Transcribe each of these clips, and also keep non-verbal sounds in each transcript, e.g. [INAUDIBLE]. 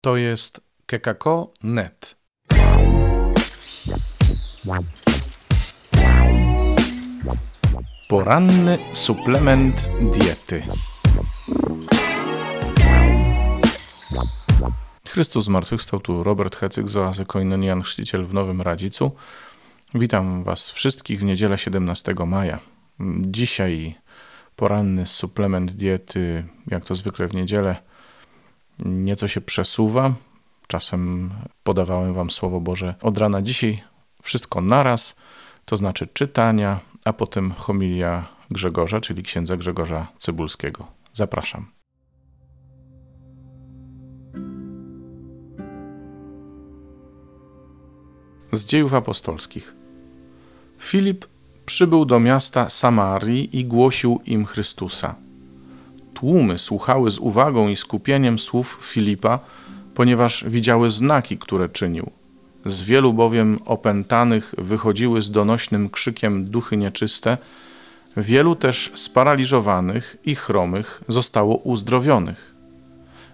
To jest kekako.net. Poranny suplement diety. Chrystus zmartwychwstał tu Robert Hecyk z oazy Koinonian, chrzciciel w Nowym Radzicu. Witam Was wszystkich w niedzielę 17 maja. Dzisiaj poranny suplement diety, jak to zwykle w niedzielę, nieco się przesuwa. Czasem podawałem Wam Słowo Boże od rana. Dzisiaj wszystko naraz, to znaczy czytania, a potem homilia Grzegorza, czyli księdza Grzegorza Cybulskiego. Zapraszam. Z dziejów apostolskich. Filip przybył do miasta Samarii i głosił im Chrystusa. Tłumy słuchały z uwagą i skupieniem słów Filipa, ponieważ widziały znaki, które czynił. Z wielu bowiem opętanych wychodziły z donośnym krzykiem duchy nieczyste, wielu też sparaliżowanych i chromych zostało uzdrowionych.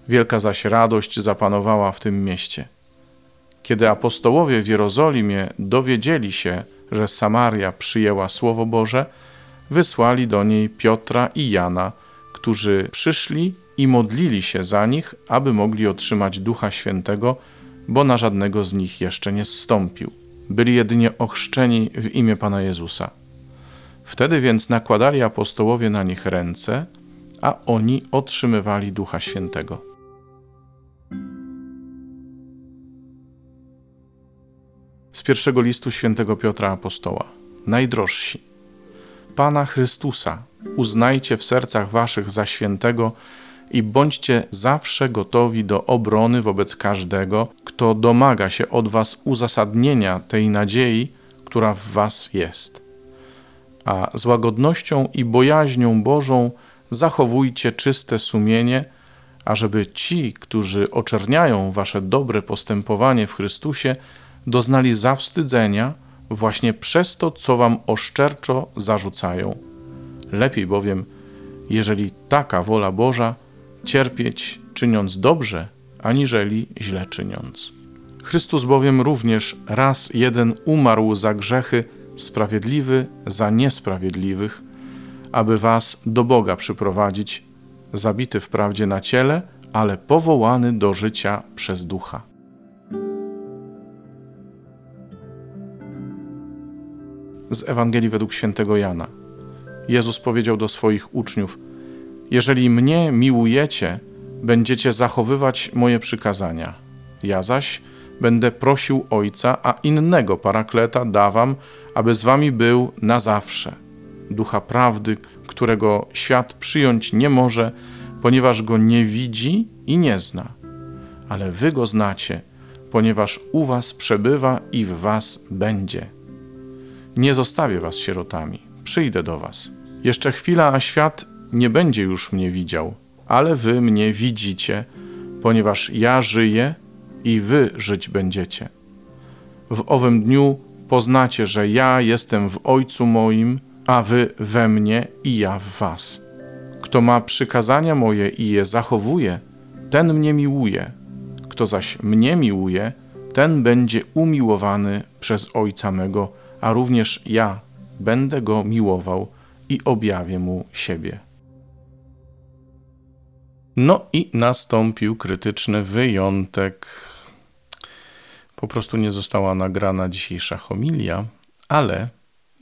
Wielka zaś radość zapanowała w tym mieście. Kiedy apostołowie w Jerozolimie dowiedzieli się, że Samaria przyjęła Słowo Boże, wysłali do niej Piotra i Jana, którzy przyszli i modlili się za nich, aby mogli otrzymać Ducha Świętego, bo na żadnego z nich jeszcze nie zstąpił. Byli jedynie ochrzczeni w imię Pana Jezusa. Wtedy więc nakładali apostołowie na nich ręce, a oni otrzymywali Ducha Świętego. Z pierwszego listu świętego Piotra Apostoła. Najdrożsi. Pana Chrystusa uznajcie w sercach waszych za świętego i bądźcie zawsze gotowi do obrony wobec każdego, kto domaga się od was uzasadnienia tej nadziei, która w was jest. A z łagodnością i bojaźnią Bożą zachowujcie czyste sumienie, ażeby ci, którzy oczerniają wasze dobre postępowanie w Chrystusie, doznali zawstydzenia właśnie przez to, co wam oszczerczo zarzucają. Lepiej bowiem, jeżeli taka wola Boża, cierpieć czyniąc dobrze, aniżeli źle czyniąc. Chrystus bowiem również raz jeden umarł za grzechy, sprawiedliwy za niesprawiedliwych, aby was do Boga przyprowadzić, zabity wprawdzie na ciele, ale powołany do życia przez ducha. Z Ewangelii według świętego Jana. Jezus powiedział do swoich uczniów: Jeżeli mnie miłujecie, będziecie zachowywać moje przykazania. Ja zaś będę prosił Ojca, a innego parakleta dawam, aby z wami był na zawsze. Ducha prawdy, którego świat przyjąć nie może, ponieważ go nie widzi i nie zna. Ale wy go znacie, ponieważ u was przebywa i w was będzie. Nie zostawię was sierotami, przyjdę do was. Jeszcze chwila, a świat nie będzie już mnie widział, ale wy mnie widzicie, ponieważ ja żyję i wy żyć będziecie. W owym dniu poznacie, że ja jestem w Ojcu moim, a wy we mnie i ja w was. Kto ma przykazania moje i je zachowuje, ten mnie miłuje. Kto zaś mnie miłuje, ten będzie umiłowany przez Ojca mego, a również ja będę go miłował i objawię mu siebie. No i nastąpił krytyczny wyjątek. Po prostu nie została nagrana dzisiejsza homilia, ale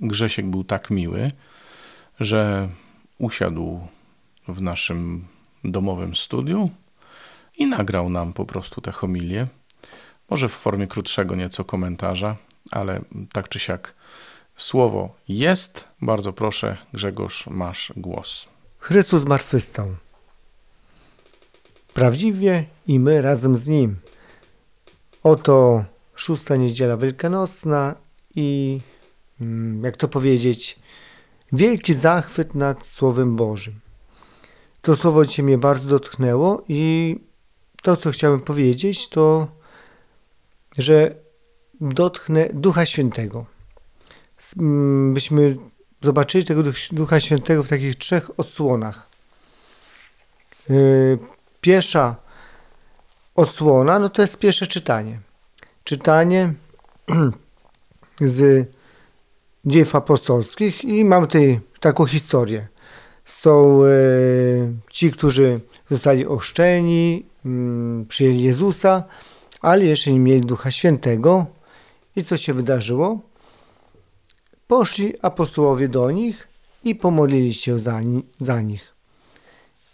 Grzesiek był tak miły, że usiadł w naszym domowym studiu i nagrał nam po prostu tę homilię. Może w formie krótszego nieco komentarza, ale tak czy siak słowo jest. Bardzo proszę, Grzegorz, masz głos. Chrystus zmartwychwstał. Prawdziwie i my razem z Nim. Oto szósta niedziela wielkanocna i, mm, jak to powiedzieć, wielki zachwyt nad Słowem Bożym. To słowo dzisiaj mnie bardzo dotknęło i to, co chciałem powiedzieć, to, że dotknę Ducha Świętego. Mm, byśmy zobaczyli tego Ducha Świętego w takich trzech odsłonach. Yy, pierwsza odsłona, no to jest pierwsze czytanie. Czytanie [CLEARS THROAT] z dziejów apostolskich i mam tutaj taką historię. Są e, ci, którzy zostali oszczeni, mm, przyjęli Jezusa, ale jeszcze nie mieli Ducha Świętego. I co się wydarzyło? Poszli apostołowie do nich i pomodlili się za, ni- za nich.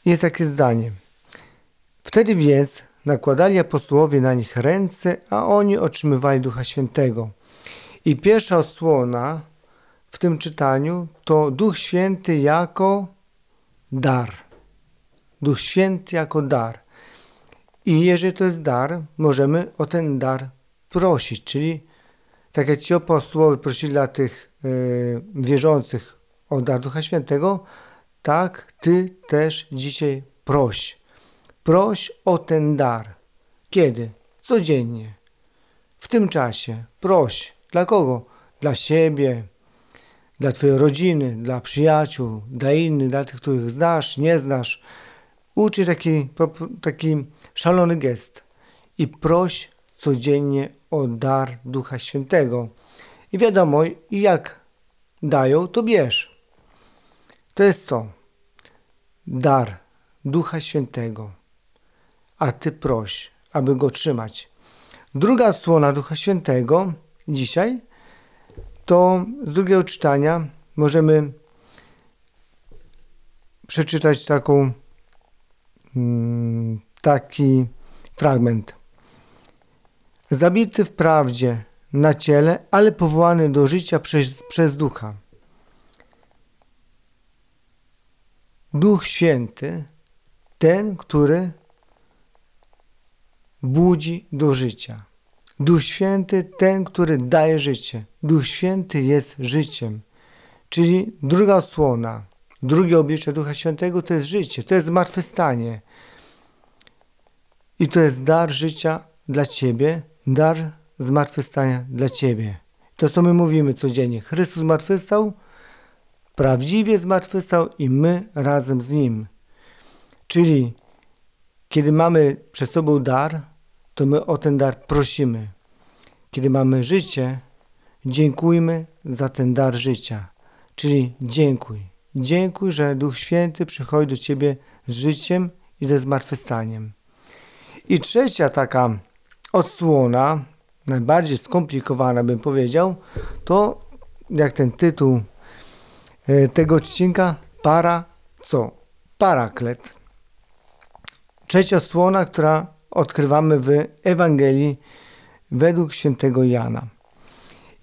Jest takie zdanie. Wtedy więc nakładali apostołowie na nich ręce, a oni otrzymywali Ducha Świętego. I pierwsza odsłona w tym czytaniu to Duch Święty jako dar. Duch Święty jako dar. I jeżeli to jest dar, możemy o ten dar prosić, czyli tak jak ci apostołowie prosili dla tych y, wierzących o dar Ducha Świętego, tak ty też dzisiaj proś. Proś o ten dar. Kiedy? Codziennie. W tym czasie. Proś. Dla kogo? Dla siebie, dla twojej rodziny, dla przyjaciół, dla innych, dla tych, których znasz, nie znasz. Uczy taki, taki szalony gest i proś codziennie o dar Ducha Świętego. I wiadomo, jak dają, to bierz. To jest to. Dar Ducha Świętego. A ty proś, aby go trzymać. Druga odsłona Ducha Świętego dzisiaj to z drugiego czytania możemy przeczytać taką, mm, taki fragment. Zabity w prawdzie na ciele, ale powołany do życia przez, przez ducha. Duch Święty, ten, który budzi do życia. Duch Święty, ten, który daje życie. Duch Święty jest życiem. Czyli druga osłona, drugie oblicze Ducha Świętego to jest życie, to jest zmartwychwstanie. I to jest dar życia dla Ciebie, dar zmartwychwstania dla Ciebie. To, co my mówimy codziennie. Chrystus zmartwychwstał, prawdziwie zmartwychwstał i my razem z Nim. Czyli kiedy mamy przed sobą dar, to my o ten dar prosimy. Kiedy mamy życie, dziękujmy za ten dar życia. Czyli dziękuj. Dziękuj, że Duch Święty przychodzi do Ciebie z życiem i ze zmartwychwstaniem. I trzecia taka odsłona, najbardziej skomplikowana bym powiedział, to jak ten tytuł e, tego odcinka, para co? Paraklet. Trzecia odsłona, która odkrywamy w Ewangelii według świętego Jana.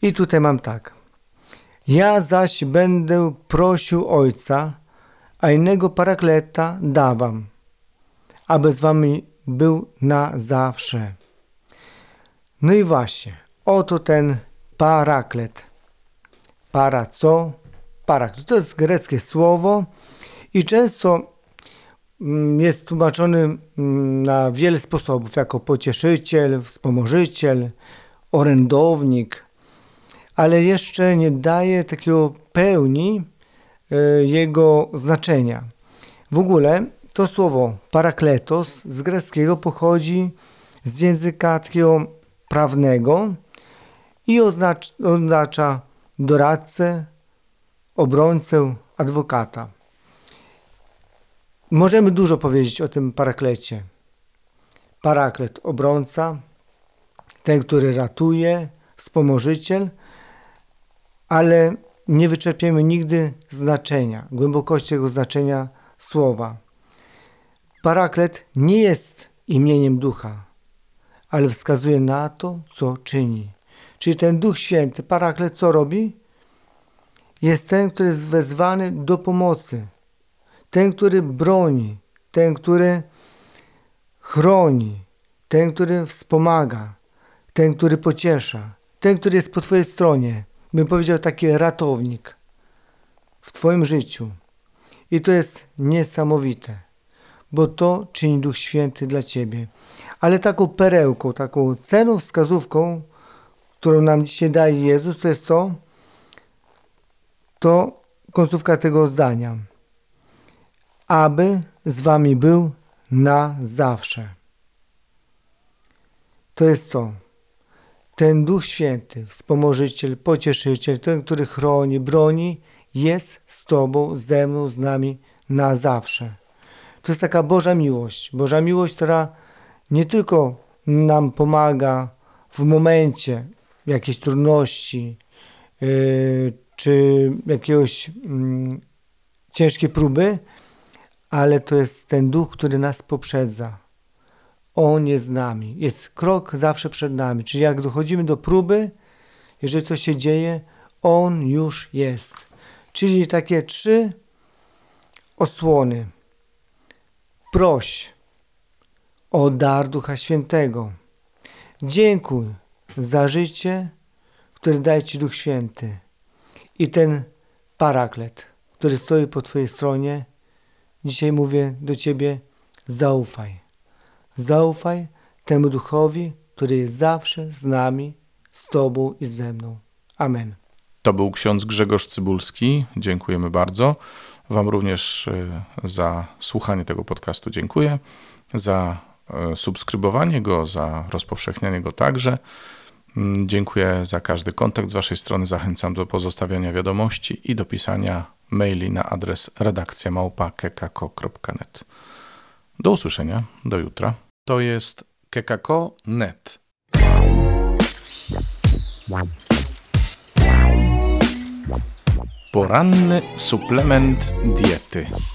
I tutaj mam tak. Ja zaś będę prosił Ojca, a innego parakleta dawam, aby z wami był na zawsze. No i właśnie, oto ten paraklet. Para co? Paraklet. To jest greckie słowo i często mm, jest tłumaczony mm, na wiele sposobów, jako pocieszyciel, wspomożyciel, orędownik, ale jeszcze nie daje takiego pełni e, jego znaczenia. W ogóle to słowo parakletos z greckiego pochodzi z języka takiego prawnego i oznacza, doradcę, obrońcę, adwokata. Możemy dużo powiedzieć o tym paraklecie. Paraklet, obrońca, ten, który ratuje, wspomożyciel, ale nie wyczerpiemy nigdy znaczenia, głębokości tego znaczenia słowa. Paraklet nie jest imieniem ducha, ale wskazuje na to, co czyni. Czyli ten Duch Święty, Paraklet, co robi? Jest ten, który jest wezwany do pomocy. Ten, który broni, ten, który chroni, ten, który wspomaga, ten, który pociesza, ten, który jest po Twojej stronie. Bym powiedział taki ratownik w Twoim życiu. I to jest niesamowite, bo to czyni Duch Święty dla Ciebie. Ale taką perełką, taką ceną wskazówką, którą nam dzisiaj daje Jezus, to jest co? To końcówka tego zdania. Aby z wami był na zawsze. to jest to. Ten Duch Święty, wspomożyciel, pocieszyciel, ten, który chroni, broni, jest z Tobą, ze mną, z nami na zawsze. To jest taka Boża miłość. Boża miłość, która nie tylko nam pomaga w momencie jakiejś trudności yy, czy jakiegoś mm, ciężkiej próby, ale to jest ten duch, który nas poprzedza. On jest z nami, jest krok zawsze przed nami. Czyli jak dochodzimy do próby, jeżeli coś się dzieje, On już jest. Czyli takie trzy osłony. Proś o dar Ducha Świętego. Dziękuj za życie, które daje Ci Duch Święty. I ten paraklet, który stoi po Twojej stronie, dzisiaj mówię do Ciebie, zaufaj. Zaufaj temu Duchowi, który jest zawsze z nami, z Tobą i ze mną. Amen. To był ksiądz Grzegorz Cybulski. Dziękujemy bardzo. Wam również e, za słuchanie tego podcastu dziękuję, za e, subskrybowanie go, za rozpowszechnianie go także. Mm, Dziękuję za każdy kontakt z Waszej strony. Zachęcam do pozostawiania wiadomości i do pisania maili na adres redakcja. Do usłyszenia, do jutra. To jest kekako.net. Poranny suplement diety.